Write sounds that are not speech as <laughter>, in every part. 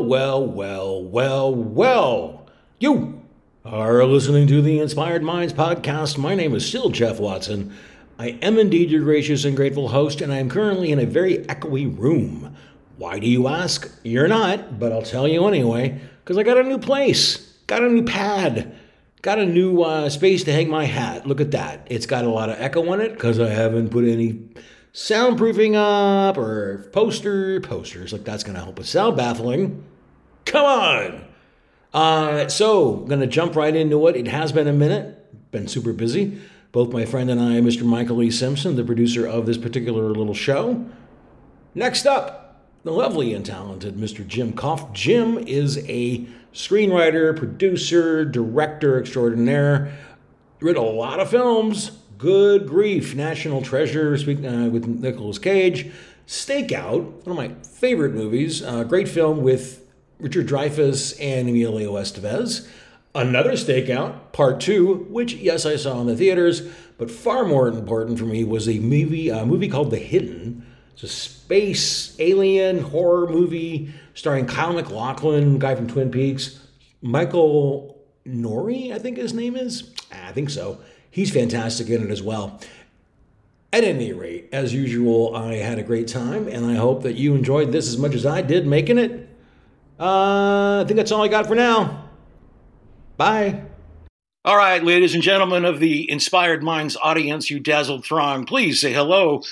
Well, well, well, well, well. You are listening to the Inspired Minds podcast. My name is still Jeff Watson. I am indeed your gracious and grateful host, and I am currently in a very echoey room. Why do you ask? You're not, but I'll tell you anyway, because I got a new place, got a new pad, got a new uh, space to hang my hat. Look at that. It's got a lot of echo in it because I haven't put any soundproofing up or poster posters like that's going to help with sound baffling come on! Uh, so gonna jump right into it it has been a minute. Been super busy. Both my friend and i mr michael lee simpson the producer of this particular little show. Next up the lovely and talented mr jim koff. Jim is a screenwriter producer director extraordinaire. Written a lot of films. Good grief, National Treasure uh, with Nicolas Cage, Stakeout, one of my favorite movies, uh, great film with Richard Dreyfuss and Emilio Estevez. Another Stakeout, Part Two, which yes I saw in the theaters, but far more important for me was a movie, a movie called The Hidden. It's a space alien horror movie starring Kyle MacLachlan, guy from Twin Peaks, Michael Nouri, I think his name is. I think so. He's fantastic in it as well. At any rate, as usual, I had a great time, and I hope that you enjoyed this as much as I did making it. Uh, I think that's all I got for now. Bye. All right, ladies and gentlemen of the Inspired Minds audience, you dazzled throng, please say hello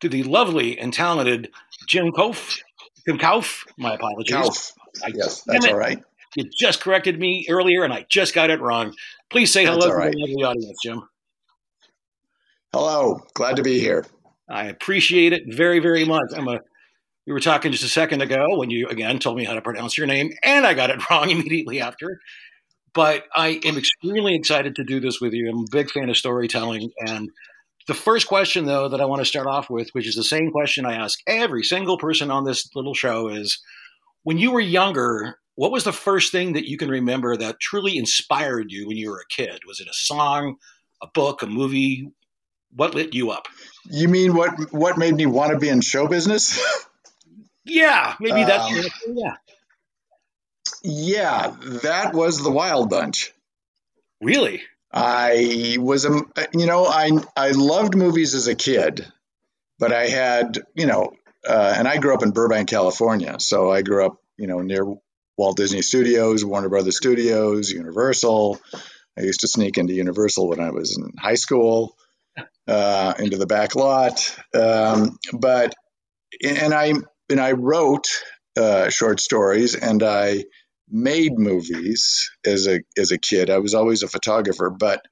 to the lovely and talented Jim Kof. Jim Kouf, my apologies. Kouf. I, yes, that's all right. You just corrected me earlier, and I just got it wrong. Please say hello to right. the audience, Jim. Hello, glad to be here. I appreciate it very, very much. I'm a. We were talking just a second ago when you again told me how to pronounce your name, and I got it <laughs> wrong immediately after. But I am extremely excited to do this with you. I'm a big fan of storytelling, and the first question, though, that I want to start off with, which is the same question I ask every single person on this little show, is when you were younger, what was the first thing that you can remember that truly inspired you when you were a kid? Was it a song, a book, a movie? What lit you up? You mean what what made me want to be in show business? <laughs> yeah, maybe that's um, yeah. Yeah, that was the Wild Bunch. Really? I was a you know I I loved movies as a kid, but I had you know uh, and I grew up in Burbank, California, so I grew up you know near Walt Disney Studios, Warner Brothers Studios, Universal. I used to sneak into Universal when I was in high school, uh, into the back lot. Um, but and I and I wrote uh, short stories and I made movies as a as a kid. I was always a photographer, but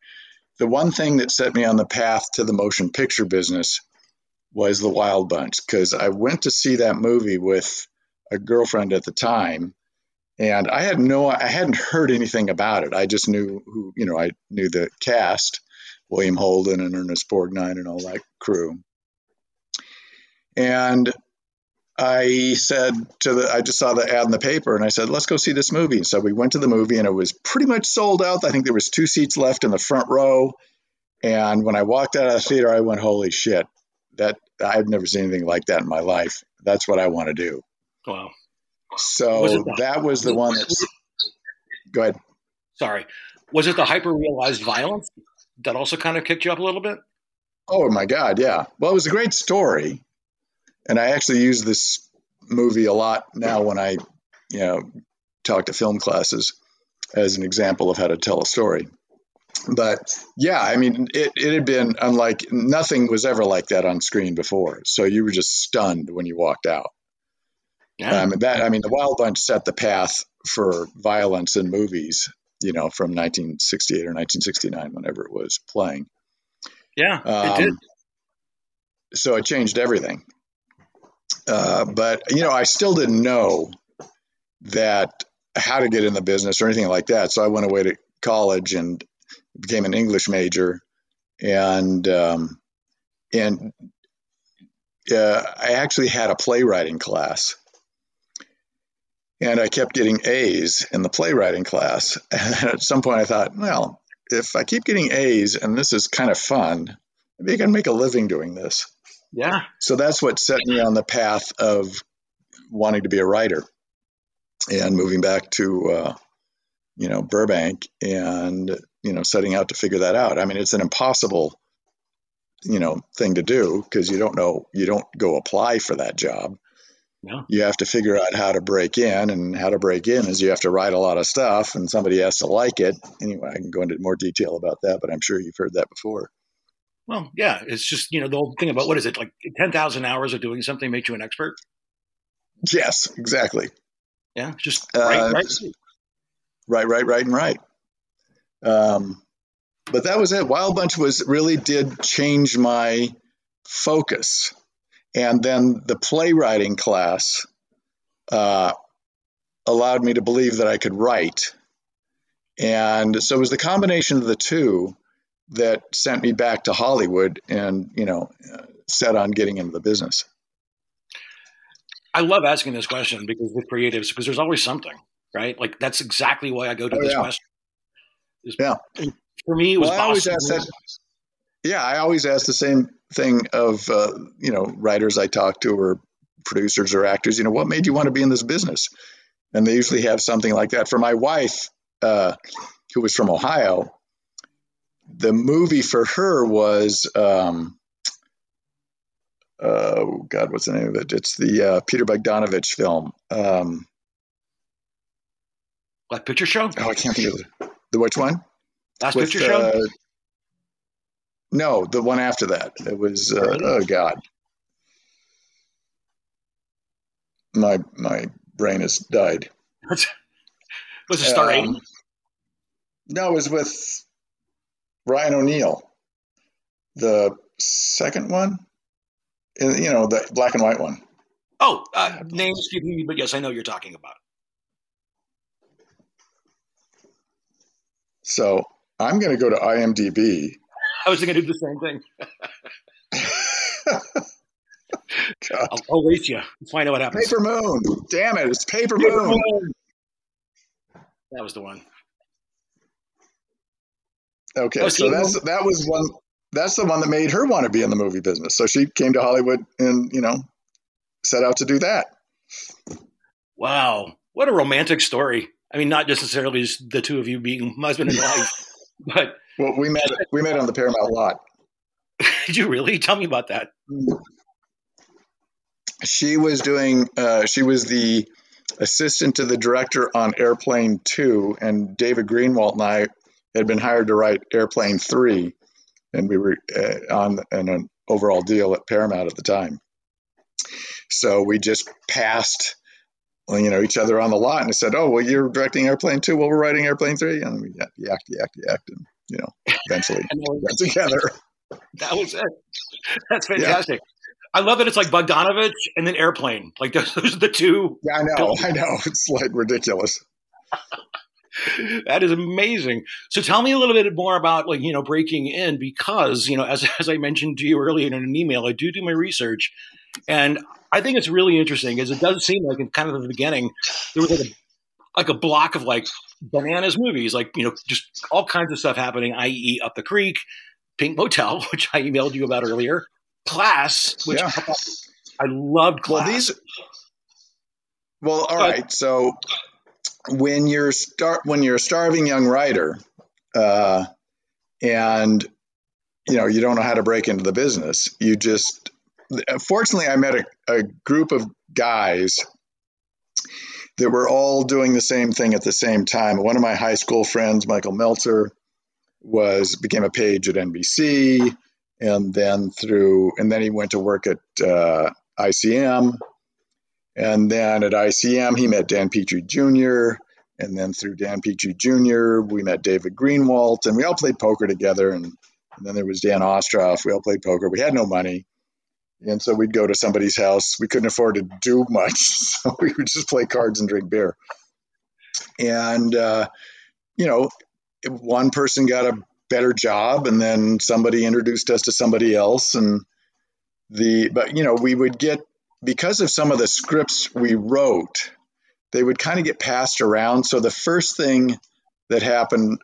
the one thing that set me on the path to the motion picture business was the Wild Bunch because I went to see that movie with a girlfriend at the time and I had no, I hadn't heard anything about it. I just knew who, you know, I knew the cast, William Holden and Ernest Borgnine and all that crew. And I said to the, I just saw the ad in the paper and I said, let's go see this movie. So we went to the movie and it was pretty much sold out. I think there was two seats left in the front row. And when I walked out of the theater, I went, holy shit, that I've never seen anything like that in my life. That's what I want to do. Wow. So was that was the one that's. Go ahead. Sorry. Was it the hyper realized violence that also kind of kicked you up a little bit? Oh my God, yeah. Well, it was a great story, and I actually use this movie a lot now when I, you know, talk to film classes as an example of how to tell a story. But yeah, I mean, it, it had been unlike nothing was ever like that on screen before. So you were just stunned when you walked out. Yeah. Um, that I mean, the Wild Bunch set the path for violence in movies. You know, from 1968 or 1969, whenever it was playing. Yeah, um, it did. So it changed everything. Uh, but you know, I still didn't know that how to get in the business or anything like that. So I went away to college and became an English major, and um, and uh, I actually had a playwriting class and I kept getting A's in the playwriting class. <laughs> And at some point, I thought, well, if I keep getting A's and this is kind of fun, maybe I can make a living doing this. Yeah. So that's what set me on the path of wanting to be a writer. and moving back to uh, you know Burbank and you know setting out to figure that out. I mean, it's an impossible you know thing to do because you don't know you don't go apply for that job. Yeah. You have to figure out how to break in, and how to break in is you have to write a lot of stuff, and somebody has to like it. Anyway, I can go into more detail about that, but I'm sure you've heard that before. Well, yeah, it's just you know the whole thing about what is it like ten thousand hours of doing something makes you an expert. Yes, exactly. Yeah, just right, uh, right, right, right, right, and right. Um, but that was it. Wild Bunch was really did change my focus, and then the playwriting class uh, allowed me to believe that I could write, and so it was the combination of the two that sent me back to Hollywood, and you know, set on getting into the business. I love asking this question because with creatives, because there's always something, right? Like that's exactly why I go to oh, this yeah. question. yeah. For me, it was. Well, I always ask that. Yeah, I always ask the same thing of uh, you know writers I talk to or producers or actors. You know, what made you want to be in this business? And they usually have something like that. For my wife, uh, who was from Ohio, the movie for her was um, oh God, what's the name of it? It's the uh, Peter Bogdanovich film. Um, Black Picture Show? Oh, I can't think of it. The which one? Last With, Picture uh, Show? No, the one after that. It was uh, oh God. My my brain has died. <laughs> was it Star um, No, it was with Ryan O'Neal. The second one you know, the black and white one. Oh, uh, name escaping me, but yes, I know you're talking about. So I'm going to go to IMDb. <laughs> I was going to do the same thing. <laughs> I'll, I'll race you. Find out what happens. Paper Moon. Damn it! It's Paper, Paper Moon. Moon. That was the one. Okay, so that's that was one that's the one that made her want to be in the movie business. So she came to Hollywood and, you know, set out to do that. Wow. What a romantic story. I mean, not necessarily just the two of you being husband and <laughs> wife, but. Well, we met, we met on the Paramount lot. <laughs> Did you really? Tell me about that. She was doing, uh, she was the assistant to the director on Airplane 2, and David Greenwalt and I had been hired to write Airplane 3 and we were uh, on an overall deal at Paramount at the time. So we just passed, you know, each other on the lot and said, "Oh, well, you're directing Airplane Two. Well, we're writing Airplane Three. and we yacked, yacked, yacked, yacked, and you know, eventually <laughs> got together. That was it. That's fantastic. Yeah. I love that it's like Bogdanovich and then Airplane. Like those, those are the two. Yeah, I know. I know. It's like ridiculous <laughs> that is amazing. So tell me a little bit more about like, you know, breaking in because, you know, as, <laughs> as I mentioned to you earlier in an email, I do do my research and I think it's really interesting as it does seem like in kind of the beginning, there was like a, like a block of like bananas movies, like, you know, just all kinds of stuff happening, i.e. Up the Creek, Pink Motel, <laughs> which I emailed you about earlier, Class, which yeah. I loved Class. Well, these, well, all but, right. So when you're start when you're a starving young writer, uh, and you know you don't know how to break into the business, you just. Fortunately, I met a, a group of guys that were all doing the same thing at the same time. One of my high school friends, Michael Meltzer, was became a page at NBC, and then through and then he went to work at uh, ICM, and then at ICM, he met Dan Petrie Jr. And then through Dan Petrie Jr., we met David Greenwalt, and we all played poker together. And, and then there was Dan Ostroff. We all played poker. We had no money. And so we'd go to somebody's house. We couldn't afford to do much. <laughs> So we would just play cards and drink beer. And, uh, you know, one person got a better job, and then somebody introduced us to somebody else. And the, but, you know, we would get because of some of the scripts we wrote, they would kind of get passed around. So the first thing that happened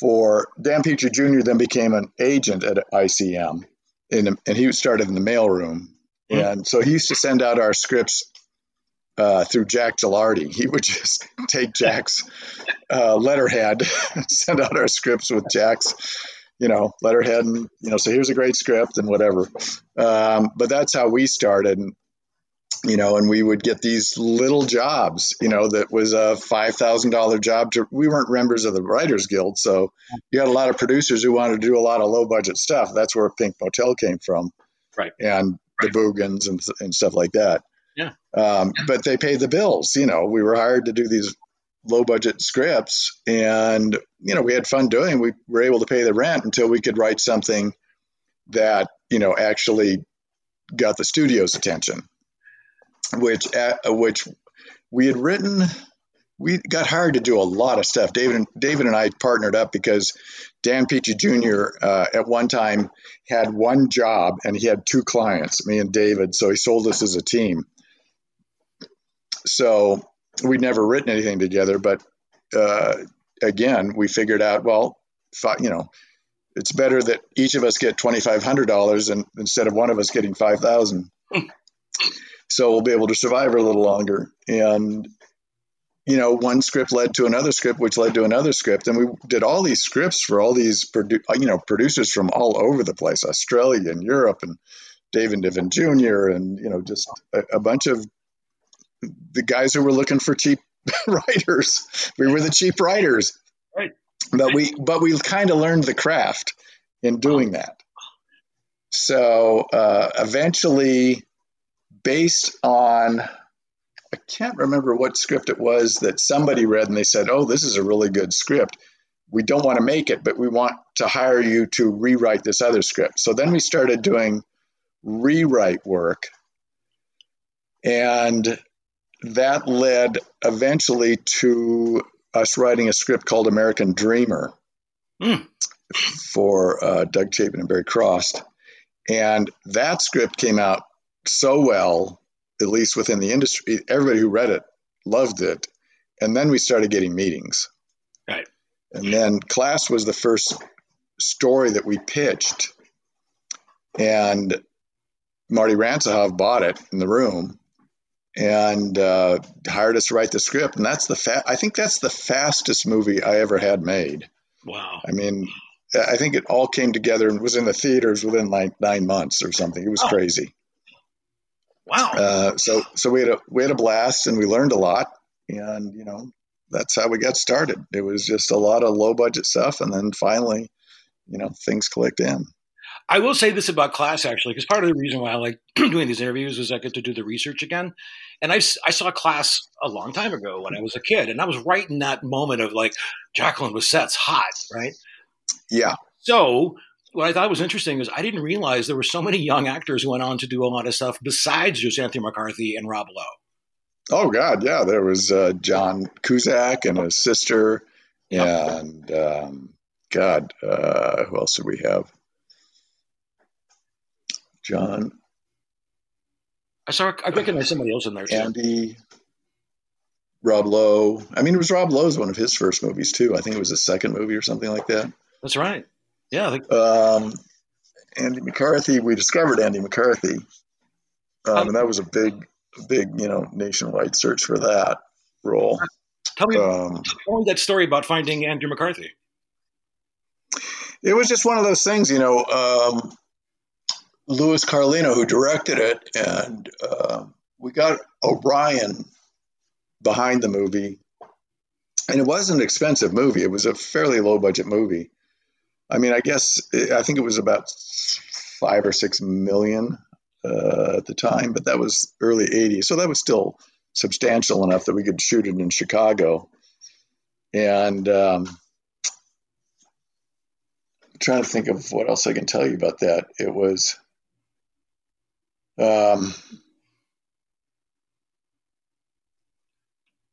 for Dan Petrie Jr. then became an agent at ICM, in, and he started in the mailroom. Mm-hmm. And so he used to send out our scripts uh, through Jack Gilardi. He would just take Jack's uh, letterhead, <laughs> send out our scripts with Jack's, you know, letterhead, and you know, so here's a great script and whatever. Um, but that's how we started, you know, and we would get these little jobs, you know, that was a five thousand dollar job. To we weren't members of the Writers Guild, so you had a lot of producers who wanted to do a lot of low budget stuff. That's where Pink Motel came from, right? And the Boogens and, and stuff like that. Yeah. Um, but they paid the bills. You know, we were hired to do these low budget scripts and, you know, we had fun doing, we were able to pay the rent until we could write something that, you know, actually got the studio's attention, which, uh, which we had written, we got hired to do a lot of stuff. David and David and I partnered up because Dan Petrie Jr. Uh, at one time had one job and he had two clients, me and David. So he sold us as a team. So we'd never written anything together, but uh, again, we figured out, well, you know, it's better that each of us get twenty five hundred dollars and instead of one of us getting five thousand. <laughs> so we'll be able to survive a little longer. And you know, one script led to another script, which led to another script, and we did all these scripts for all these produ- you know producers from all over the place, Australia and Europe, and David Niven Jr. and you know just a, a bunch of the guys who were looking for cheap <laughs> writers. We were the cheap writers. Right. But we but we kind of learned the craft in doing that. So uh, eventually, based on I can't remember what script it was that somebody read and they said, "Oh, this is a really good script. We don't want to make it, but we want to hire you to rewrite this other script." So then we started doing rewrite work. And that led eventually to us writing a script called American Dreamer mm. for uh, Doug Chapin and Barry Krost. And that script came out so well, at least within the industry. Everybody who read it loved it. And then we started getting meetings. Right. And then Class was the first story that we pitched. And Marty Ransohoff bought it in the room and uh, hired us to write the script. And that's the fa- I think that's the fastest movie I ever had made. Wow. I mean, I think it all came together and was in the theaters within like nine months or something. It was oh. crazy. Wow. Uh, so so we had a we had a blast and we learned a lot and you know that's how we got started. It was just a lot of low budget stuff and then finally, you know, things clicked in. I will say this about class actually, because part of the reason why I like <clears throat> doing these interviews is I get to do the research again. And I, I saw class a long time ago when I was a kid, and I was right in that moment of like Jacqueline Bisset's hot, right? Yeah. So what I thought was interesting is I didn't realize there were so many young actors who went on to do a lot of stuff besides just Anthony McCarthy and Rob Lowe. Oh God, yeah, there was uh, John Cusack and his sister, and um, God, uh, who else did we have? John. I saw. I recognize somebody else in there. Too. Andy. Rob Lowe. I mean, it was Rob Lowe's one of his first movies too. I think it was his second movie or something like that. That's right. Yeah. Think- um, Andy McCarthy. We discovered Andy McCarthy, um, and that was a big, big, you know, nationwide search for that role. Tell me, um, tell me that story about finding Andrew McCarthy. It was just one of those things, you know. Lewis Carlino, who directed it, and uh, we got Orion behind the movie. And it was an expensive movie. It was a fairly low budget movie. I mean, I guess I think it was about five or six million uh, at the time, but that was early '80s, so that was still substantial enough that we could shoot it in Chicago. And um, I'm trying to think of what else I can tell you about that. It was um,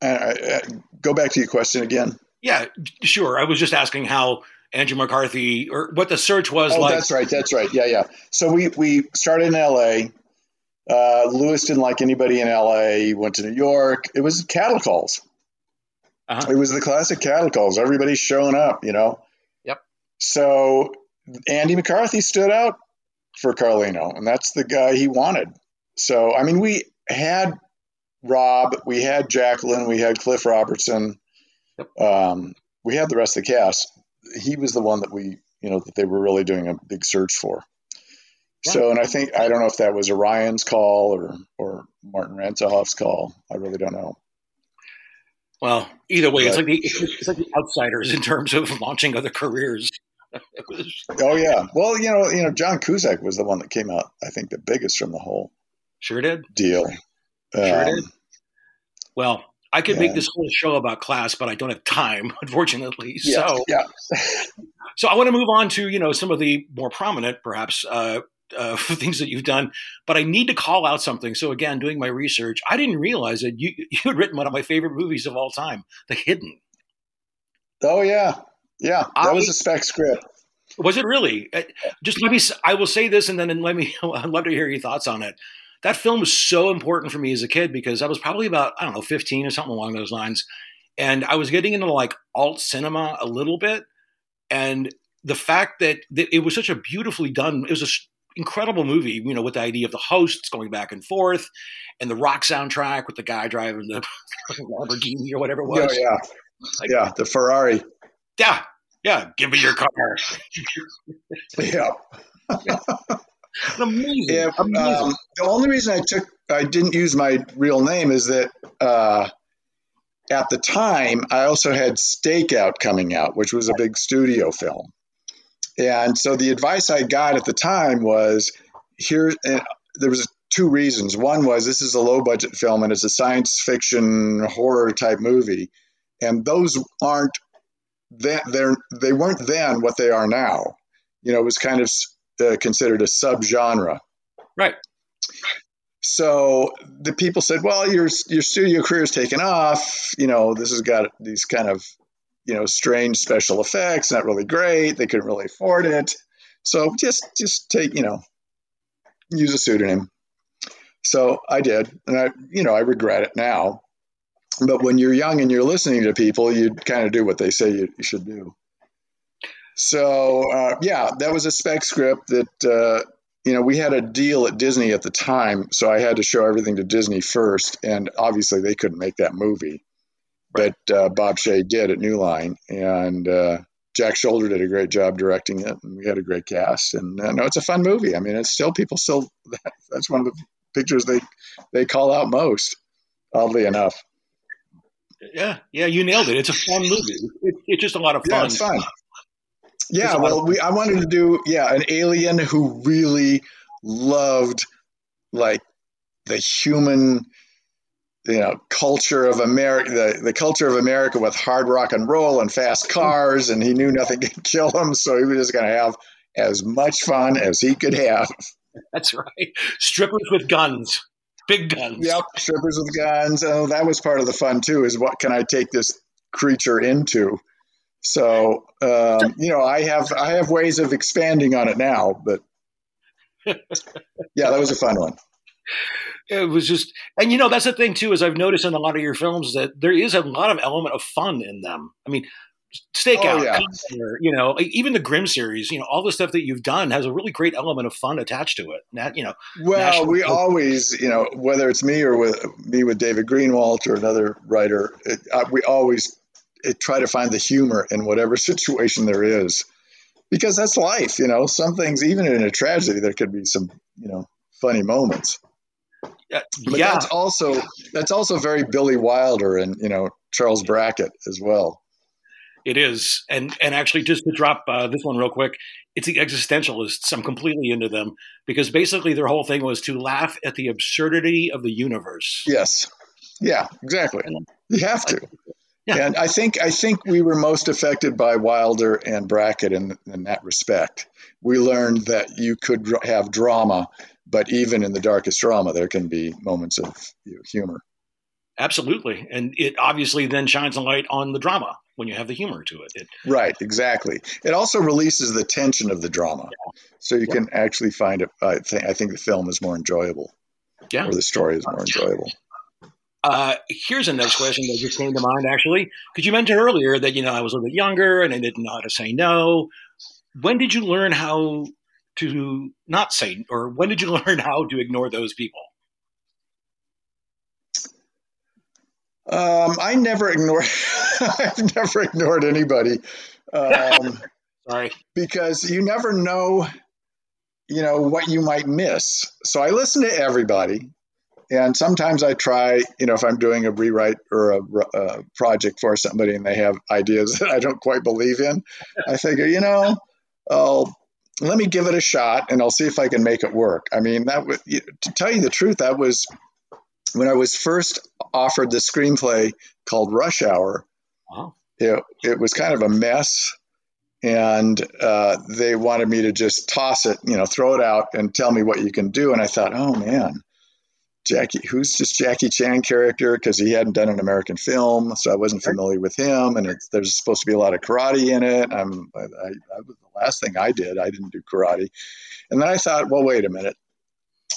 I, I, go back to your question again. Yeah, sure. I was just asking how Andrew McCarthy or what the search was oh, like. That's right. That's right. Yeah, yeah. So we we started in L.A. Uh, Lewis didn't like anybody in L.A. He went to New York. It was cattle calls. Uh-huh. It was the classic cattle calls. Everybody's showing up, you know. Yep. So Andy McCarthy stood out for Carlino, and that's the guy he wanted. So, I mean, we had Rob, we had Jacqueline, we had Cliff Robertson, yep. um, we had the rest of the cast. He was the one that we, you know, that they were really doing a big search for. So, and I think I don't know if that was Orion's call or or Martin Ransohoff's call. I really don't know. Well, either way, but, it's like the it's like the outsiders in terms of <laughs> launching other careers. Was, oh yeah, well you know you know John Cusack was the one that came out I think the biggest from the whole sure did deal. Sure um, did. Well, I could yeah. make this whole show about class, but I don't have time, <laughs> unfortunately. Yeah, so, yeah. <laughs> so I want to move on to you know some of the more prominent, perhaps, uh, uh, <laughs> things that you've done. But I need to call out something. So again, doing my research, I didn't realize that you you had written one of my favorite movies of all time, The Hidden. Oh yeah, yeah. That I, was a spec script. Was it really? Uh, just let me. I will say this, and then let me. <laughs> I'd love to hear your thoughts on it that film was so important for me as a kid because I was probably about, I don't know, 15 or something along those lines. And I was getting into like alt cinema a little bit. And the fact that, that it was such a beautifully done, it was an incredible movie, you know, with the idea of the hosts going back and forth and the rock soundtrack with the guy driving the <laughs> Lamborghini or whatever it was. Yeah, yeah. Like, yeah, the Ferrari. Yeah, yeah. Give me your car. <laughs> yeah. <laughs> amazing. Yeah, amazing. Um, the only reason I took I didn't use my real name is that uh, at the time I also had Stakeout coming out, which was a big studio film, and so the advice I got at the time was here. there was two reasons. One was this is a low budget film and it's a science fiction horror type movie, and those aren't that they're they weren't then what they are now. You know, it was kind of uh, considered a subgenre. Right. So the people said, "Well, your your studio career is taken off. You know, this has got these kind of, you know, strange special effects. Not really great. They couldn't really afford it. So just just take, you know, use a pseudonym." So I did, and I, you know, I regret it now. But when you're young and you're listening to people, you kind of do what they say you, you should do. So uh, yeah, that was a spec script that uh, you know we had a deal at Disney at the time, so I had to show everything to Disney first, and obviously they couldn't make that movie, but uh, Bob Shaye did at New Line, and uh, Jack Sholder did a great job directing it, and we had a great cast, and uh, no, it's a fun movie. I mean, it's still people still <laughs> that's one of the pictures they they call out most, oddly enough. Yeah, yeah, you nailed it. It's a fun movie. It, it's just a lot of fun. Yeah, it's fun. Yeah, well, we I wanted to do yeah an alien who really loved like the human you know culture of America, the, the culture of America with hard rock and roll and fast cars, and he knew nothing could kill him, so he was just going to have as much fun as he could have. That's right. Strippers with guns, big guns. Yep, strippers with guns. Oh, that was part of the fun too. Is what can I take this creature into? So um, <laughs> you know, I have I have ways of expanding on it now, but yeah, that was a fun one. It was just, and you know, that's the thing too. Is I've noticed in a lot of your films that there is a lot of element of fun in them. I mean, Stakeout, oh, yeah. you know, even the Grimm series, you know, all the stuff that you've done has a really great element of fun attached to it. That you know, well, we always, you know, whether it's me or with me with David Greenwalt or another writer, it, uh, we always try to find the humor in whatever <laughs> situation there is because that's life you know some things even in a tragedy there could be some you know funny moments uh, but yeah. that's also that's also very billy wilder and you know charles brackett as well it is and and actually just to drop uh, this one real quick it's the existentialists i'm completely into them because basically their whole thing was to laugh at the absurdity of the universe yes yeah exactly you have to yeah. And I think I think we were most affected by Wilder and Brackett in, in that respect. We learned that you could have drama, but even in the darkest drama, there can be moments of humor. Absolutely, and it obviously then shines a light on the drama when you have the humor to it. it right, exactly. It also releases the tension of the drama, yeah. so you yeah. can actually find it. I think I think the film is more enjoyable. Yeah, or the story is more enjoyable. Uh, here's a next question that just came to mind, actually, because you mentioned earlier that you know I was a little bit younger and I didn't know how to say no. When did you learn how to not say, or when did you <laughs> learn how to ignore those people? Um, I never ignored. <laughs> I've never ignored anybody. Um, <laughs> Sorry. Because you never know, you know, what you might miss. So I listen to everybody, and sometimes I try, you know, if I'm doing a rewrite or a, a project for somebody and they have ideas <laughs> that I don't quite believe in, I figure, you know, I'll let me give it a shot and I'll see if I can make it work. I mean, that was to tell you the truth, that was when I was first offered the screenplay called Rush Hour. Wow. It, it was kind of a mess and uh, they wanted me to just toss it, you know, throw it out and tell me what you can do. And I thought, oh man, Jackie, who's this Jackie Chan character? Because he hadn't done an American film, so I wasn't familiar with him. And there's supposed to be a lot of karate in it. I'm, I, I, that was the last thing I did. I didn't do karate. And then I thought, well, wait a minute.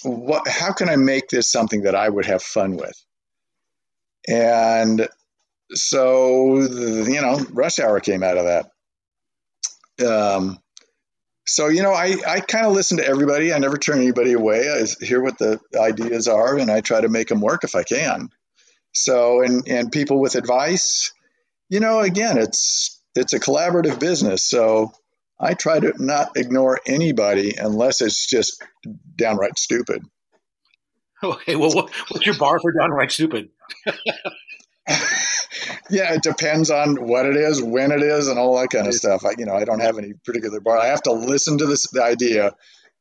What? How can I make this something that I would have fun with? And so, you know, Rush Hour came out of that. Um, so you know, I, I kind of listen to everybody. I never turn anybody away. I hear what the ideas are, and I try to make them work if I can. So and and people with advice, you know, again, it's it's a collaborative business. So I try to not ignore anybody unless it's just downright stupid. Okay, well, what, what's your bar for downright stupid? <laughs> yeah, it depends on what it is, when it is, and all that kind of stuff. I, you know, I don't have any particular bar. I have to listen to this the idea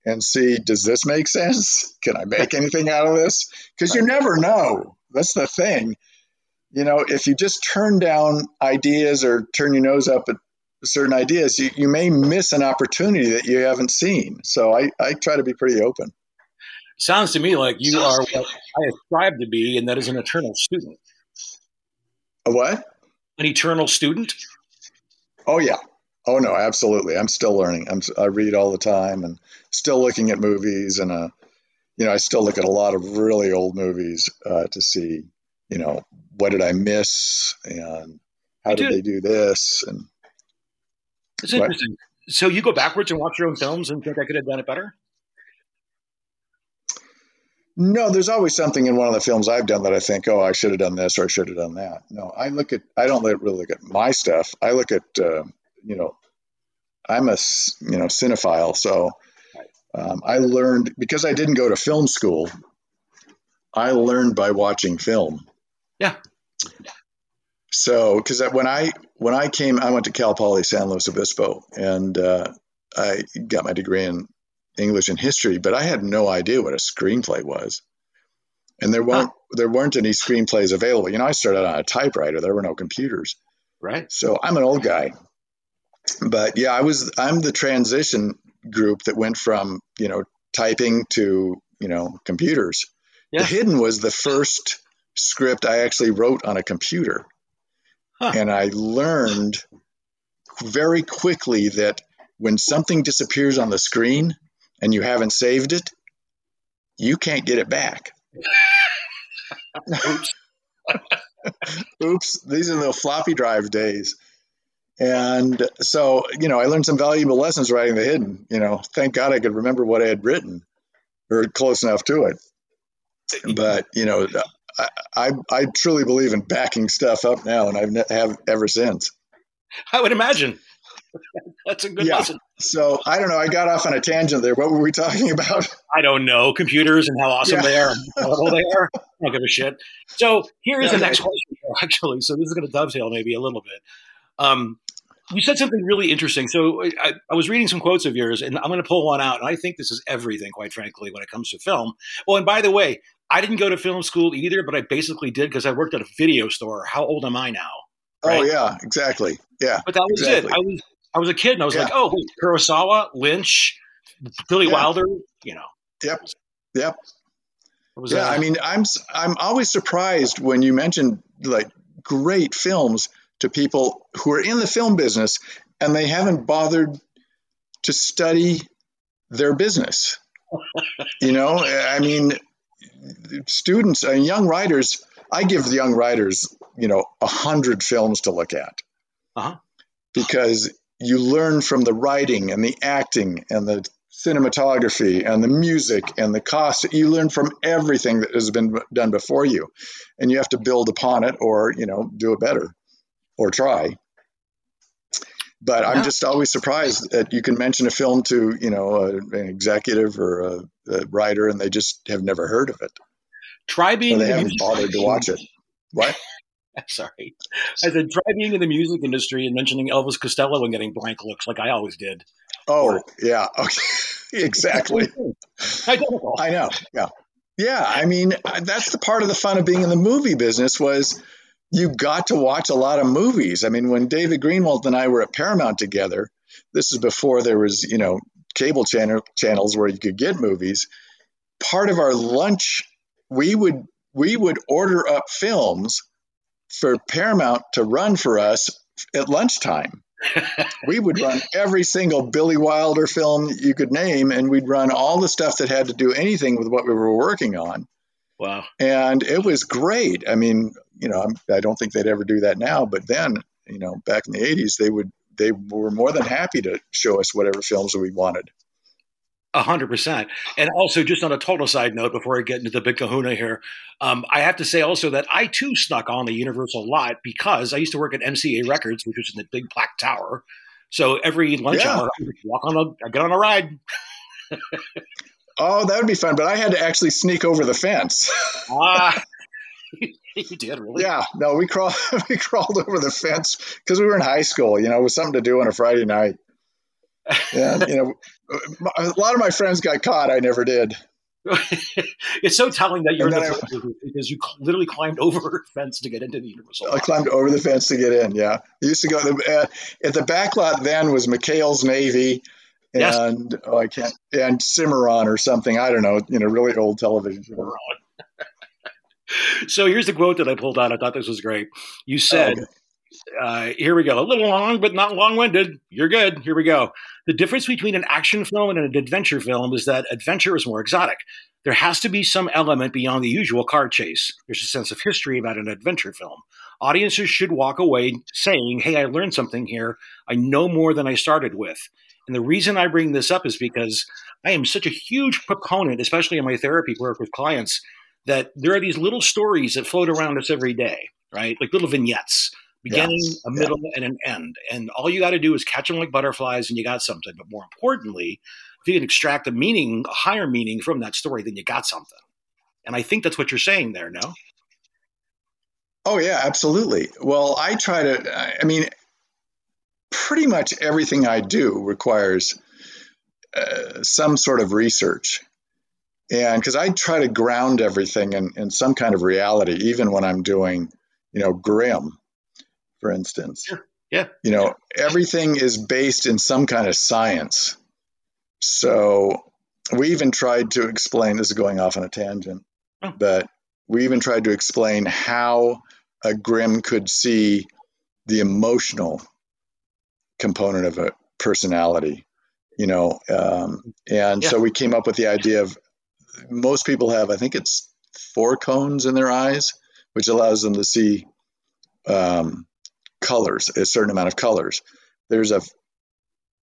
and see does this make sense? Can I make <laughs> anything out of this? Because you never know. That's the thing. You know, if you just turn down ideas or turn your nose up at certain ideas, you, you may miss an opportunity that you haven't seen. So I, I try to be pretty open. Sounds to me like you are what I ascribe to be, and that is an eternal student. A what? An eternal student? Oh yeah. Oh no, absolutely. I'm still learning. I'm, I read all the time and still looking at movies and uh, you know, I still look at a lot of really old movies uh, to see, you know, what did I miss and how did they do this and. It's interesting. So you go backwards and watch your own films and think I could have done it better? No, there's always something in one of the films I've done that I think, oh, I should have done this or I should have done that. No, I look at, I don't really look at my stuff. I look at, uh, you know, I'm a, you know, cinephile. So um, I learned, because I didn't go to film school, I learned by watching film. Yeah. So, because when I when I came, I went to Cal Poly San Luis Obispo, and uh, I got my degree in English and history, but I had no idea what a screenplay was. And there weren't huh. there weren't any screenplays available. You know, I started on a typewriter. There were no computers. Right. So I'm an old guy. But yeah, I was I'm the transition group that went from, you know, typing to, you know, computers. Yeah. The Hidden was the first script I actually wrote on a computer. Huh. And I learned very quickly that when something disappears on the screen, and you haven't saved it, you can't get it back. <laughs> Oops. <laughs> Oops. These are the floppy drive days. And so, you know, I learned some valuable lessons writing The Hidden. You know, thank God I could remember what I had written or close enough to it. But, you know, I, I, I truly believe in backing stuff up now, and I've have ever since. I would imagine. That's a good yeah. lesson. So I don't know. I got off on a tangent there. What were we talking about? I don't know. Computers and how awesome yeah. they are, how they are. I don't give a shit. So here is yeah, the next question, actually. So this is going to dovetail maybe a little bit. Um, you said something really interesting. So I, I, was reading some quotes of yours, and I'm going to pull one out. And I think this is everything, quite frankly, when it comes to film. Well, and by the way, I didn't go to film school either, but I basically did because I worked at a video store. How old am I now? Oh, right? Oh yeah, exactly. Yeah, but that was exactly. it. I was I was a kid and I was yeah. like, oh, wait, Kurosawa, Lynch, Billy yeah. Wilder, you know. Yep. Yep. yeah, uh, I mean, I'm I'm always surprised when you mention like great films to people who are in the film business and they haven't bothered to study their business. you know, I mean, students and young writers. I give young writers, you know, a hundred films to look at. Uh-huh. Because you learn from the writing and the acting and the cinematography and the music and the cost. You learn from everything that has been done before you, and you have to build upon it, or you know, do it better, or try. But. I'm just always surprised that you can mention a film to you know a, an executive or a, a, writer, and they just have never heard of it. Try being. So they haven't bothered to watch it. What? <laughs> Sorry. I said, try being in the music industry and mentioning Elvis Costello and getting blank looks like I always did. Oh, or, yeah. <laughs> Okay. exactly. <laughs> Identical. I know. Yeah. Yeah. I mean, that's the part of the fun of being in the movie business was you got to watch a lot of movies. I mean, when David Greenwalt and I were at Paramount together, this is before there was, you know, cable channel channels where you could get movies. Part of our lunch, we would we would order up films for Paramount to run for us at lunchtime. <laughs> we would run every single Billy Wilder film you could name, and we'd run all the stuff that had to do anything with what we were working on. Wow. And it was great. I mean, you know, I don't think they'd ever do that now, but then, you know, back in the 80s, they would, they were more than happy to show us whatever films we wanted. A hundred percent. And also, just on a total side note, before I get into the big kahuna here, um, I have to say also that I too snuck on the Universal lot because I used to work at MCA Records, which was in the big black tower. So every lunch yeah. hour, I would walk on a, I get on a ride. oh, that would be fun. But I had to actually sneak over the fence. ah, <laughs> <laughs> you did really? Yeah. No, we crawled. <laughs> we crawled over the fence because we were in high school. You know, it was something to do on a Friday night. Yeah, you know, <laughs> a lot of my friends got caught. I never did. it's so telling that you're in the I, because you literally climbed over a fence to get into the Universal. I climbed over the fence to get in. Yeah, I used to go the, uh, at the back lot. Then was McHale's Navy, and yes. oh, I can't and Cimarron or something. I don't know. You know, really old television. <laughs> so here's the quote that I pulled out. I thought this was great. You said. Oh, okay uh, here we go. A little long, but not long winded. You're good. Here we go. The difference between an action film and an adventure film is that adventure is more exotic. There has to be some element beyond the usual car chase. There's a sense of history about an adventure film. Audiences should walk away saying, Hey, I learned something here. I know more than I started with. And the reason I bring this up is because I am such a huge proponent, especially in my therapy work with clients, that there are these little stories that float around us every day, right? Like little vignettes beginning, yes. a middle, yeah. and an end. And all you got to do is catch them like butterflies, and you got something. But more importantly, if you can extract a meaning, a higher meaning from that story, then you got something. And I think that's what you're saying there, no? Oh yeah, absolutely. Well, I try to. I mean, pretty much everything I do requires uh, some sort of research and because I try to ground everything in, in some kind of reality, even when I'm doing, you know, Grimm for instance. Sure. Yeah. You know, everything is based in some kind of science. So we even tried to explain this is going off on a tangent, oh. but we even tried to explain how a Grimm could see the emotional component of a personality, you know. Um, and yeah. so we came up with the idea of most people have, I think it's four cones in their eyes, which allows them to see um, colors, a certain amount of colors. There's a,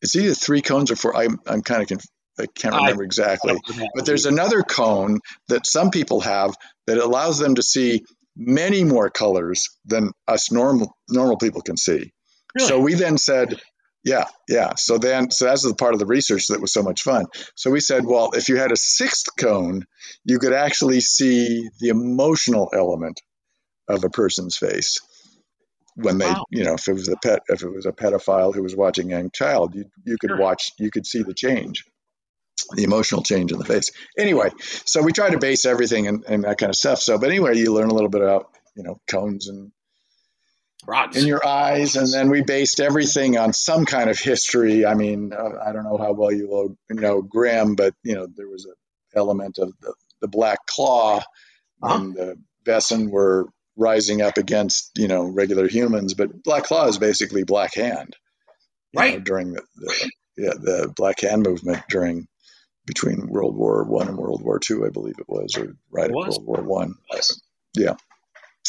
it's either three cones or four. I'm, I'm kind of, conf- I can't remember exactly. But there's another cone that some people have that allows them to see many more colors than us normal normal people can see. Really? So we then said, yeah, yeah. So then, so that's the part of the research that was so much fun. So we said, well, if you had a sixth cone, you could actually see the emotional element of a person's face when they wow. you know if it was a pet if it was a pedophile who was watching a young child you you could sure. watch you could see the change the emotional change in the face anyway so we try to base everything and, and that kind of stuff so but anyway you learn a little bit about you know cones and rods in your eyes and then we based everything on some kind of history i mean uh, i don't know how well you know Grimm but you know there was an element of the, the black claw uh-huh. and the Wesen were rising up against you know regular humans. But Black Claw is basically Black Hand, right? Know, during the, the yeah the Black Hand movement during between World War One and World War Two, I believe it was, or right at World War One. Yeah.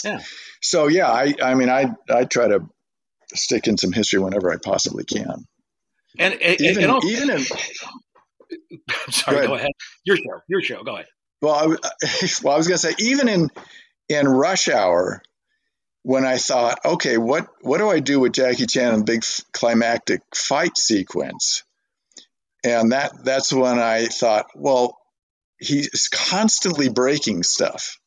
Yeah. So yeah, I I mean I I try to stick in some history whenever I possibly can. And, and even and also, even in <laughs> sorry, go, go ahead. Your show. Your show. Go ahead. Well, I, <laughs> well, I was going to say even in in Rush Hour, when I thought, okay, what what do I do with Jackie Chan and the big climactic fight sequence? And that that's when I thought, well, he's constantly breaking stuff,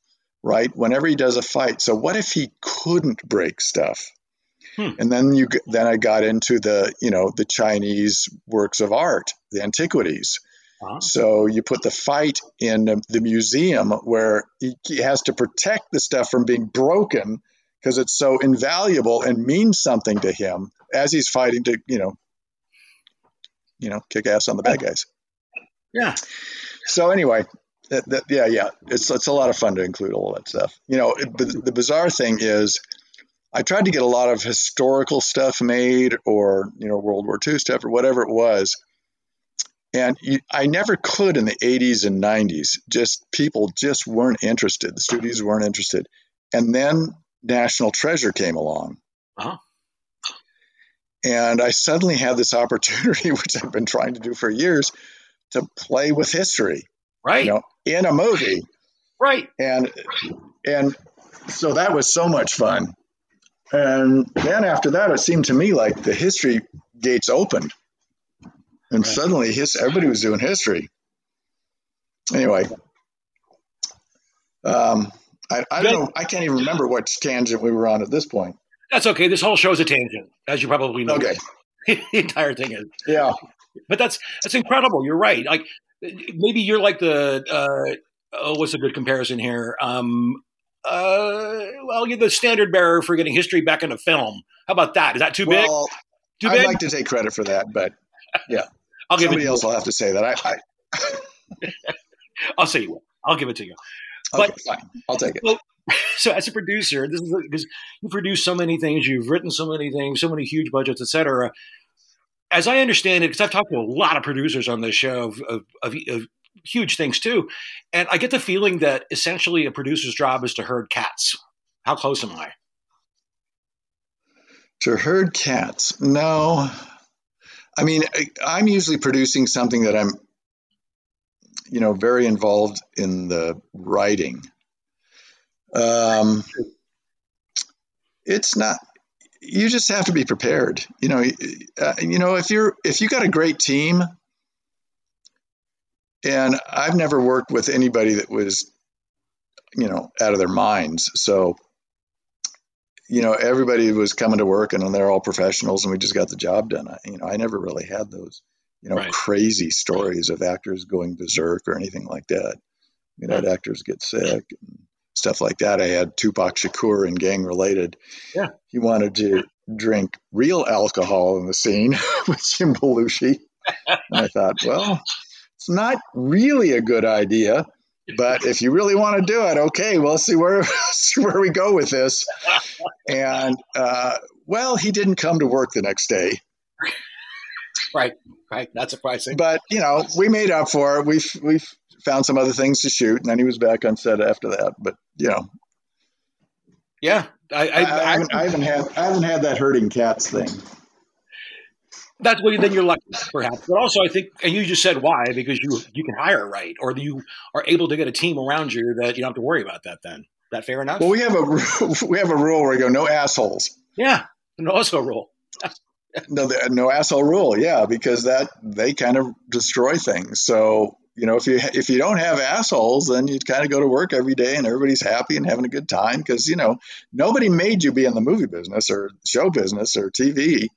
right? Whenever he does a fight. So what if he couldn't break stuff? Hmm. And then you then I got into the you know the Chinese works of art, the antiquities. Uh-huh. So you put the fight in the museum where he, he has to protect the stuff from being broken because it's so invaluable and means something to him as he's fighting to you know you know kick ass on the bad guys. Yeah. So anyway, that, that, yeah, yeah, it's it's a lot of fun to include all that stuff. You know, it, the, the bizarre thing is I tried to get a lot of historical stuff made or, you know, World War II stuff or whatever it was. And you, I never could in the 80s and 90s. Just people just weren't interested. The studios weren't interested. And then National Treasure came along. Uh-huh. And I suddenly had this opportunity, <laughs> which I've been trying to do for years, to play with history. Right. You know, in a movie. Right. And and so that was so much fun. And then after that, it seemed to me like the history gates opened, and right. suddenly his everybody was doing history. Anyway, um, I, I don't know. I can't even remember what tangent we were on at this point. That's okay. This whole show is a tangent, as you probably know. Okay. <laughs> the entire thing is. Yeah. But that's that's incredible. You're right. Like maybe you're like the uh, oh, what's a good comparison here? Um, uh, well, you're the standard bearer for getting history back into film. How about that? Is that too well, big? Too I'd like to take credit for that, but yeah, <laughs> I'll give somebody it else will have to say that. I, I <laughs> I'll say you will. I'll give it to you. Okay, fine. I'll take it. Well, <laughs> so as a producer, this is because you produce so many things, you've written so many things, so many huge budgets, etc. As I understand it, because I've talked to a lot of producers on this show of, of, of, of huge things too. And I get the feeling that essentially a producer's job is to herd cats. How close am I? To herd cats? No. I mean, I'm usually producing something that I'm, you know, very involved in the writing. Um, it's not. You just have to be prepared. You know, uh, you know if you're if you got a great team and I've never worked with anybody that was, you know, out of their minds. So, you know, everybody was coming to work and they're all professionals and we just got the job done. I, you know, I never really had those, you know, right. crazy stories of actors going berserk or anything like that. You know, had actors get sick and stuff like that. I had Tupac Shakur and gang related. Yeah. He wanted to drink real alcohol in the scene <laughs> with Jim Belushi. and I thought, well, it's not really a good idea. But if you really want to do it, okay, we'll see where <laughs> see where we go with this. And uh, well, he didn't come to work the next day. Right, right. Not surprising. But you know, we made up for it. We've we found some other things to shoot, and then he was back on set after that. But you know, yeah, I I, I, I, haven't, I haven't had I haven't had that hurting cats thing that's what then you're lucky, perhaps. But also, I think, and you just said why because you you can hire right, or you are able to get a team around you that you don't have to worry about that. Then Is that fair enough? Well, we have a <laughs> we have a rule where we go no assholes. Yeah, and also a rule. <laughs> no, no asshole rule. Yeah, because that they kind of destroy things. So you know, if you if you don't have assholes, then you kind of go to work every day and everybody's happy and having a good time because you know nobody made you be in the movie business or show business or TV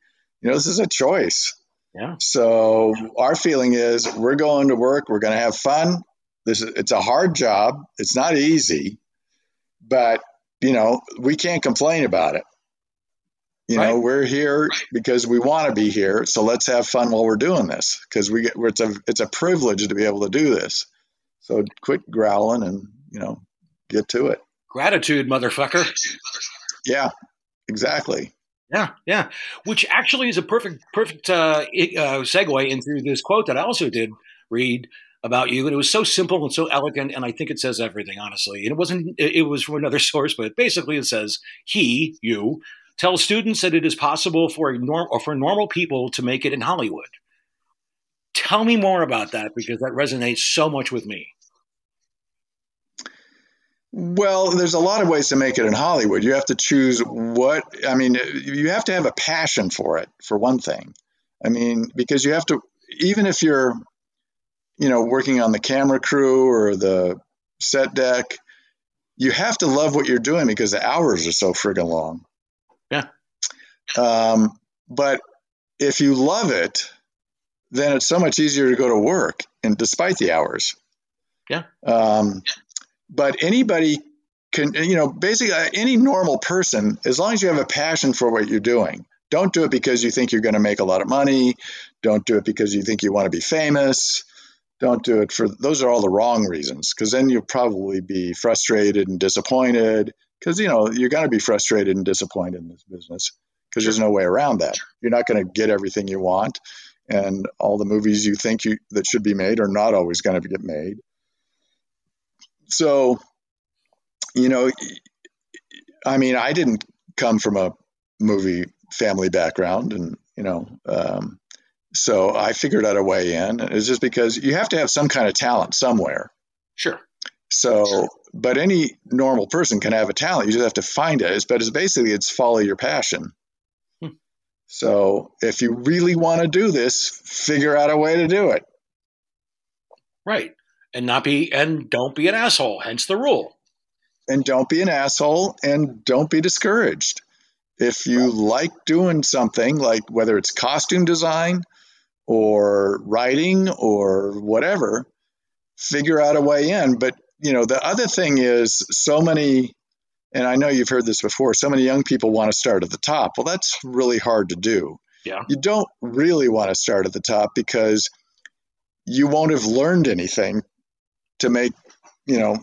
you know, this is a choice. Yeah. So our feeling is we're going to work, we're going to have fun. This is, it's a hard job. It's not easy, but you know, we can't complain about it. You right. know, we're here because we want to be here. So let's have fun while we're doing this because we get, it's a, it's a privilege to be able to do this. So quit growling and, you know, get to it. Gratitude, motherfucker. Yeah, exactly. Yeah, yeah. Which actually is a perfect, perfect uh, uh, segue into this quote that I also did read about you, and it was so simple and so elegant, and I think it says everything, honestly. And it wasn't; it was from another <laughs> source, but basically it says he, you, tell students that it is possible for norm or for normal people to make it in Hollywood. Tell me more about that because that resonates so much with me. Well, there's a lot of ways to make it in Hollywood. You have to choose what, I mean, you have to have a passion for it, for one thing. I mean, because you have to, even if you're, you know, working on the camera crew or the set deck, you have to love what you're doing because the hours are so friggin' long. Um, but if you love it, then it's so much easier to go to work and despite the hours. Yeah. Um, but anybody can, you know, basically uh, any normal person, as long as you have a passion for what you're doing, don't do it because you think you're going to make a lot of money. Don't do it because you think you want to be famous. Don't do it for those are all the wrong reasons because then you'll probably be frustrated and disappointed because, you know, you're going to be frustrated and disappointed in this business because there's no way around that. You're not going to get everything you want. And all the movies you think you that should be made are not always going to get made. So, you know, I mean, I didn't come from a movie family background, and you know, um, so I figured out a way in. It's just because you have to have some kind of talent somewhere. Sure. So, but any normal person can have a talent. You just have to find it. But it's basically it's follow your passion. So, if you really want to do this, figure out a way to do it. Right. And not be and don't be an asshole hence the rule. And don't be an asshole and don't be discouraged. If you like doing something like whether it's costume design or writing or whatever figure out a way in. But you know the other thing is so many and i know you've heard this before so many young people want to start at the top well that's really hard to do yeah you don't really want to start at the top because you won't have learned anything to make, you know,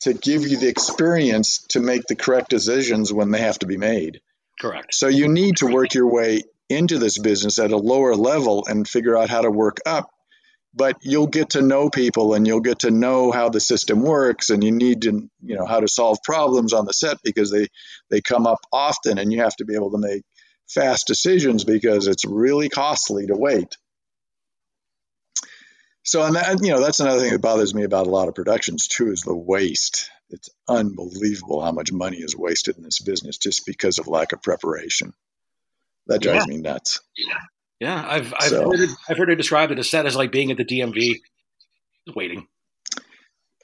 to give you the experience to make the correct decisions when they have to be made. Correct. So you need to work your way into this business at a lower level and figure out how to work up. But you'll get to know people and you'll get to know how the system works and you need to, you know, how to solve problems on the set because they they come up often and you have to be able to make fast decisions because it's really costly to wait. So, and that, you know, that's another thing that bothers me about a lot of productions too is the waste. It's unbelievable how much money is wasted in this business just because of lack of preparation. That drives yeah. me nuts. Yeah, yeah. I've I've, so, heard it, I've heard it described at a set as like being at the DMV, waiting.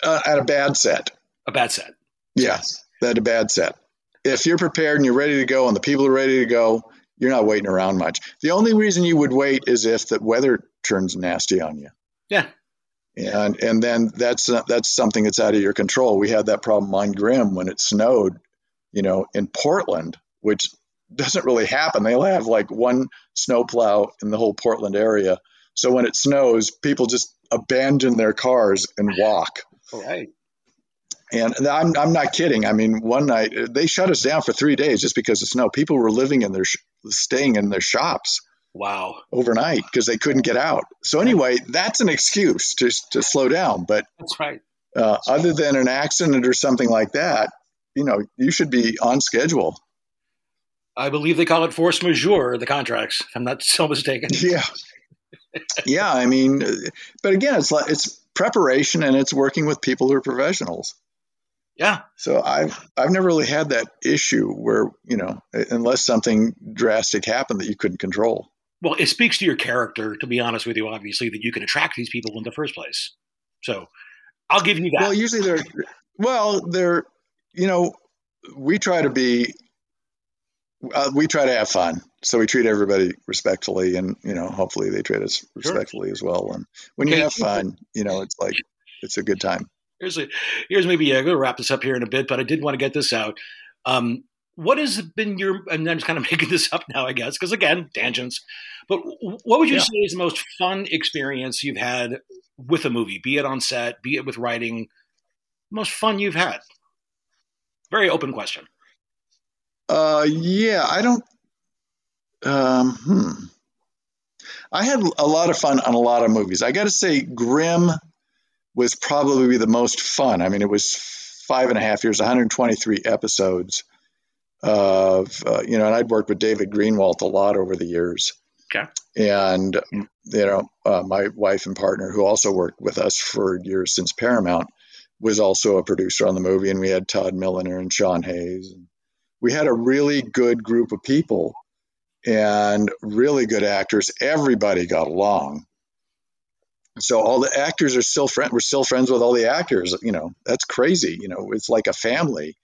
Uh, at a bad set. A bad set. Yes, yeah, at a bad set. If you're prepared and you're ready to go, and the people are ready to go, you're not waiting around much. The only reason you would wait is if the weather turns nasty on you. Yeah. And and then that's that's something that's out of your control. We had that problem on Grimm when it snowed, you know, in Portland, which doesn't really happen. They'll have like one snowplow in the whole Portland area. So when it snows, people just abandon their cars and walk. Right. And I'm, I'm not kidding. I mean, one night they shut us down for three days just because of snow. People were living in their, staying in their shops. Wow. Overnight because they couldn't get out. So anyway, that's an excuse to to slow down. But that's right. Uh, other than an accident or something like that, you know, you should be on schedule. I believe they call it force majeure, the contracts. I'm not so mistaken. <laughs> Yeah. yeah, I mean, but again, it's like it's preparation and it's working with people who are professionals. Yeah. So I've I've never really had that issue where you know unless something drastic happened that you couldn't control. Well, it speaks to your character, to be honest with you, obviously, that you can attract these people in the first place. So I'll give you that. Well, usually they're, well, they're, you know, we try to be, uh, we try to have fun. So we treat everybody respectfully and, you know, hopefully they treat us respectfully sure. as well. And when okay. you have fun, you know, it's like, it's a good time. Here's a, here's maybe, I'm going to wrap this up here in a bit, but I did want to get this out. Um, what has been your and i'm just kind of <laughs> making this up now i guess because again tangents but what would you yeah. say is the most fun experience you've had with a movie be it on set be it with writing most fun you've had very open question uh yeah i don't um hmm i had a lot of fun on a lot of movies i gotta say grimm was probably the most fun i mean it was five and a half years 123 episodes of uh, you know, and I'd worked with David Greenwalt a lot over the years, Okay. And you know, uh, my wife and partner, who also worked with us for years since Paramount, was also a producer on the movie, and we had Todd Milliner and Sean Hayes. We had a really good group of people and really good actors. Everybody got along. So all the actors are still friends. We're still friends with all the actors. You know, that's crazy. You know, it's like a family.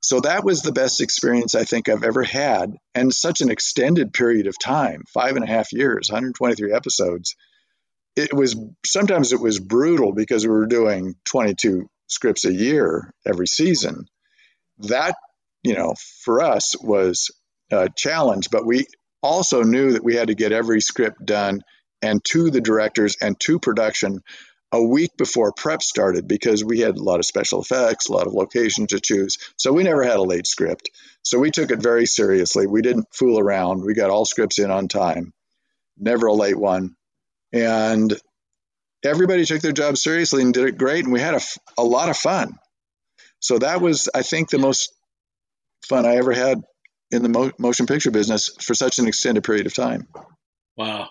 So that was the best experience I think I've ever had, and such an extended period of time five and a half years, 123 episodes. It was sometimes it was brutal because we were doing 22 scripts a year every season. That, you know, for us was a challenge, but we also knew that we had to get every script done and to the directors and to production a week before prep started because we had a lot of special effects, a lot of locations to choose. So we never had a late script. So we took it very seriously. We didn't fool around. We got all scripts in on time, never a late one. And everybody took their job seriously and did it great. And we had a, a lot of fun. So that was, I think, the most fun I ever had in the mo- motion picture business for such an extended period of time. Wow.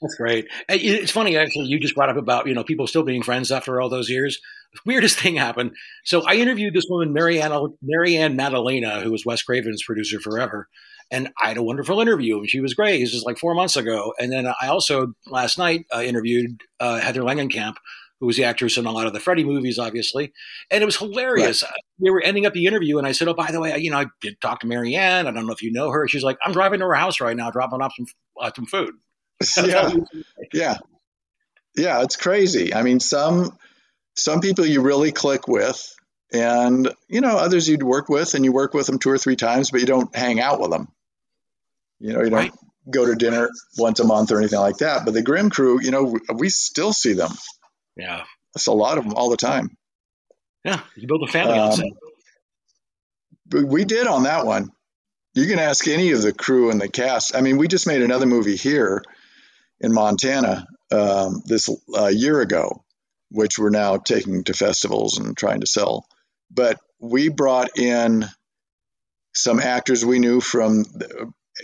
That's great. It's funny, actually, you just brought up about, you know, people still being friends after all those years. The weirdest <laughs> thing happened. So I interviewed this woman, Marianne, Marianne Maddalena, who was Wes Craven's producer forever. And I had a wonderful interview, and she was great. This was like four months ago. And then I also, last night, uh, interviewed uh, Heather Langenkamp, who was the actress in a lot of the Freddy movies, obviously. And it was hilarious. Right. We were ending up the interview, and I said, "Oh, by the way, you know, I did talk to Marianne. I don't know if you know her." She's like, "I'm driving to her house right now, dropping off some uh, some food." <laughs> yeah, yeah, yeah. It's crazy. I mean, some some people you really click with, and you know, others you'd work with, and you work with them two or three times, but you don't hang out with them. You know, you don't right. go to dinner once a month or anything like that. But the Grimm crew, you know, we still see them. Yeah, that's a lot of them all the time. Yeah, you build a family um, on set. We did on that one. You can ask any of the crew and the cast. I mean, we just made another movie here in Montana um, this uh, year ago, which we're now taking to festivals and trying to sell. But we brought in some actors we knew from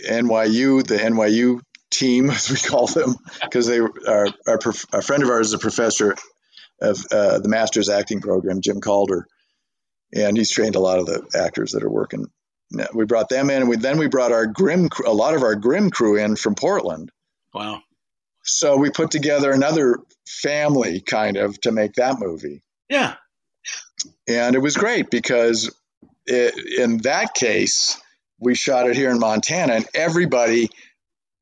NYU, the NYU team, <laughs> as we call them, because they are a friend of ours is a professor of uh, the master's acting program, Jim Calder, and he's trained a lot of the actors that are working. We brought them in, and we, then we brought our Grimm, a lot of our Grimm crew in from Portland. Wow! So we put together another family kind of to make that movie. Yeah. And it was great because it, in that case, we shot it here in Montana and everybody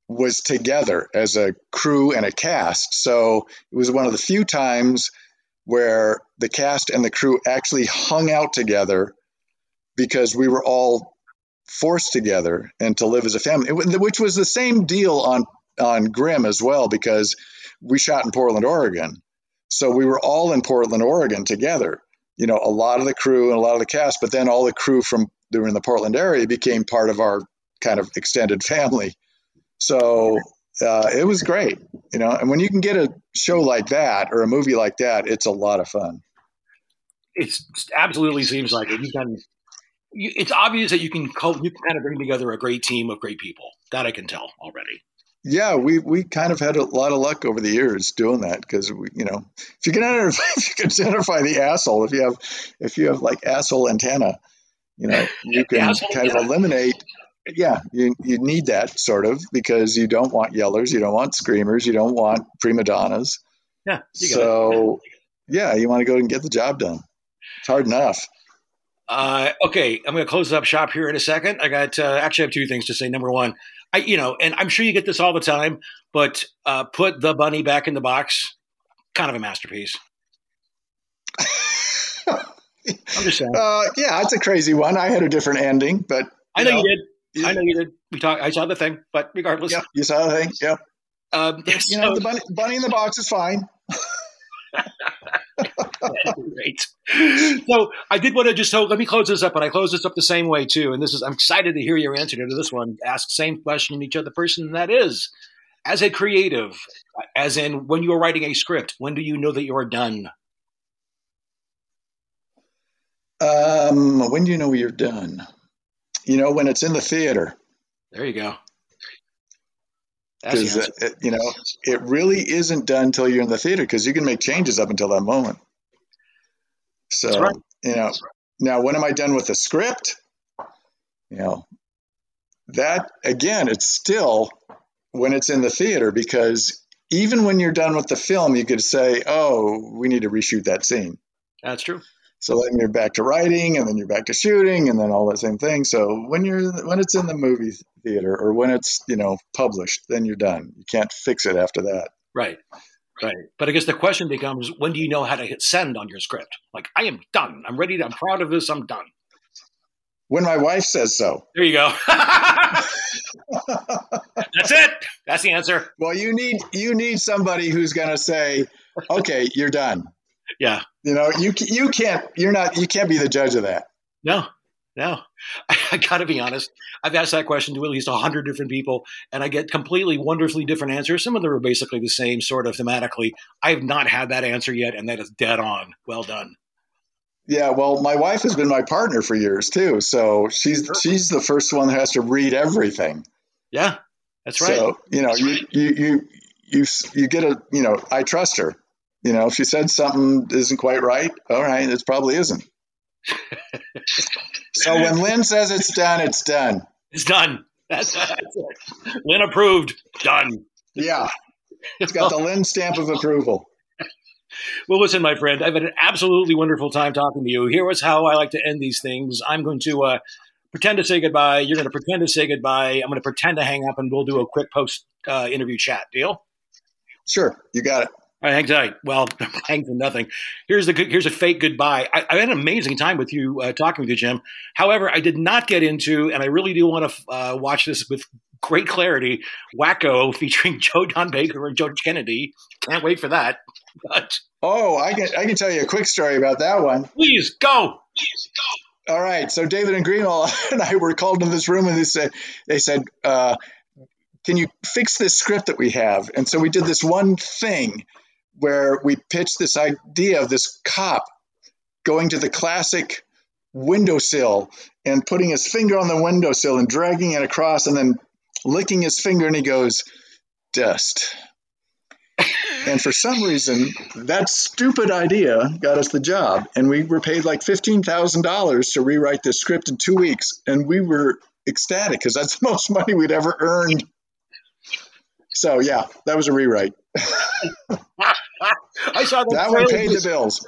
was together as a crew and a cast. So it was one of the few times where the cast and the crew actually hung out together because we were all forced together and to live as a family, which was the same deal on on Grimm as well because we shot in Portland, Oregon. So we were all in Portland, Oregon together. You know, a lot of the crew and a lot of the cast, but then all the crew from that were in the Portland area became part of our kind of extended family. So uh, it was great, you know. And when you can get a show like that or a movie like that, it's a lot of fun. It absolutely seems like it. You've done. it's obvious that you can you can kind of bring together a great team of great people. That I can tell already. Yeah, we, we kind of had a lot of luck over the years doing that because we, you know, if you can identify, <laughs> if you can identify the asshole, if you have if you have like asshole antenna, you know, you can kind of eliminate. Yeah, you you need that sort of because you don't want yellers, you don't want screamers, you don't want prima donnas. Yeah. so, yeah, you want to go and get the job done. It's hard enough. Uh, okay, I'm going to close up shop here in a second. I got uh, actually I have two things to say. Number one, I, you know, and I'm sure you get this all the time, but uh, put the bunny back in the box, kind of a masterpiece. <laughs> I'm just saying. Uh, yeah, it's a crazy one. I had a different ending, but I know, know, you did. I know you did. We talked. I saw the thing, but regardless, yeah, you saw the thing. Yeah. Um, you <laughs> so, know, the bunny, bunny in the box is fine. <laughs> Great. So I did want to just so let me close this up, but I close this up the same way too. And this is I'm excited to hear your answer to this one. Ask same question to each other person, and that is, as a creative, as in when you are writing a script, when do you know that you are done? Um, when do you know you're done? You know, when it's in the theater. There you go. because uh, you know it really isn't done until you're in the theater because you can make changes up until that moment. So right. you know, now when am I done with the script? You know, that again, it's still when it's in the theater because even when you're done with the film, you could say, "Oh, we need to reshoot that scene." That's true. So then you're back to writing, and then you're back to shooting, and then all that same thing. So when you're when it's in the movie theater or when it's you know published, then you're done. You can't fix it after that. Right. Right. But I guess the question becomes when do you know how to hit send on your script? Like, I am done. I'm ready to, I'm proud of this. I'm done. When my wife says so. There you go. <laughs> That's it. That's the answer. Well, you need you need somebody who's going to say, "Okay, you're done." Yeah. You know, you you can't you're not you can't be the judge of that. No. No. <laughs> I, I got to be honest. I've asked that question to at least 100 different people and I get completely wonderfully different answers. Some of them are basically the same sort of thematically. I have not had that answer yet and that is dead on. Well done. Yeah, well, my wife has been my partner for years too, so she's sure. she's the first one that has to read everything. Yeah, that's right. So you know, you you you you you get a you know, I trust her. You know, if she said something isn't quite right, all right, it probably isn't. <laughs> so when Lynn says it's done, it's done. It's done. That's, that's it. Lynn approved. Done. Yeah, it's got the Lynn stamp of approval. Well, listen, my friend, I've had an absolutely wonderful time talking to you. Here is how I like to end these things. I'm going to uh, pretend to say goodbye. You're going to pretend to say goodbye. I'm going to pretend to hang up, and we'll do a quick post uh, interview chat. Deal? Sure, you got it. All right, hang tight. Well, <laughs> hang to nothing. Here's the here's a fake goodbye. I, I had an amazing time with you uh, talking with you, Jim. However, I did not get into, and I really do want to uh, watch this with great clarity. Wacko <laughs> featuring Joe Don Baker and George Kennedy. Can't wait for that. But oh, I can I can tell you a quick story about that one. Please go. Please go. All right. So David and Greenwalt <laughs> and I were called into this room, and they said they said. Uh, can you fix this script that we have? And so we did this one thing where we pitched this idea of this cop going to the classic windowsill and putting his finger on the windowsill and dragging it across and then licking his finger and he goes, dust. and for some reason, that stupid idea got us the job. And we were paid like $15,000 to rewrite the script in two weeks. And we were ecstatic because that's <laughs> the most money we'd ever earned. So, yeah, that was a rewrite. I saw that. That one paid the bills.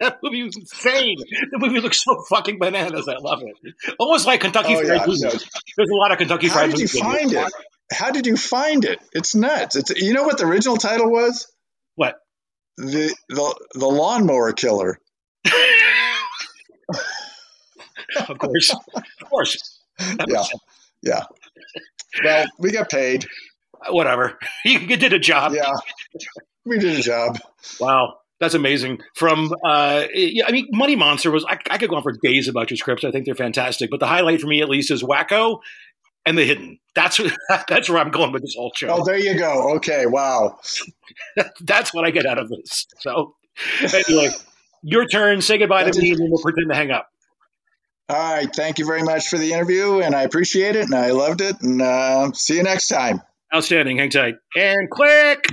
That movie was insane. The movie looks so fucking bananas. I love it. Almost like Kentucky oh, Fried yeah, There's a lot of Kentucky How Fried did you find it? How did you find it? It's nuts. It's you know what the original title was? What? The the the lawnmower killer. <laughs> of course, of course. yeah, yeah. Well, we got paid. Whatever. <laughs> You did a job. Yeah, we did a job. Wow. That's amazing. From, uh, yeah, I mean, Money Monster was, I, I, could go on for days about your scripts. I think they're fantastic. But the highlight for me, at least, is Wacko and The Hidden. That's, <laughs> that's where I'm going with this whole show. Oh, there you go. Okay. Wow. <laughs> that's what I get out of this. So, anyway, your turn. Say goodbye to me, and we'll pretend to hang up. All right. Thank you very much for the interview, and I appreciate it, and I loved it. And uh, see you next time. Outstanding. Hang tight. And click.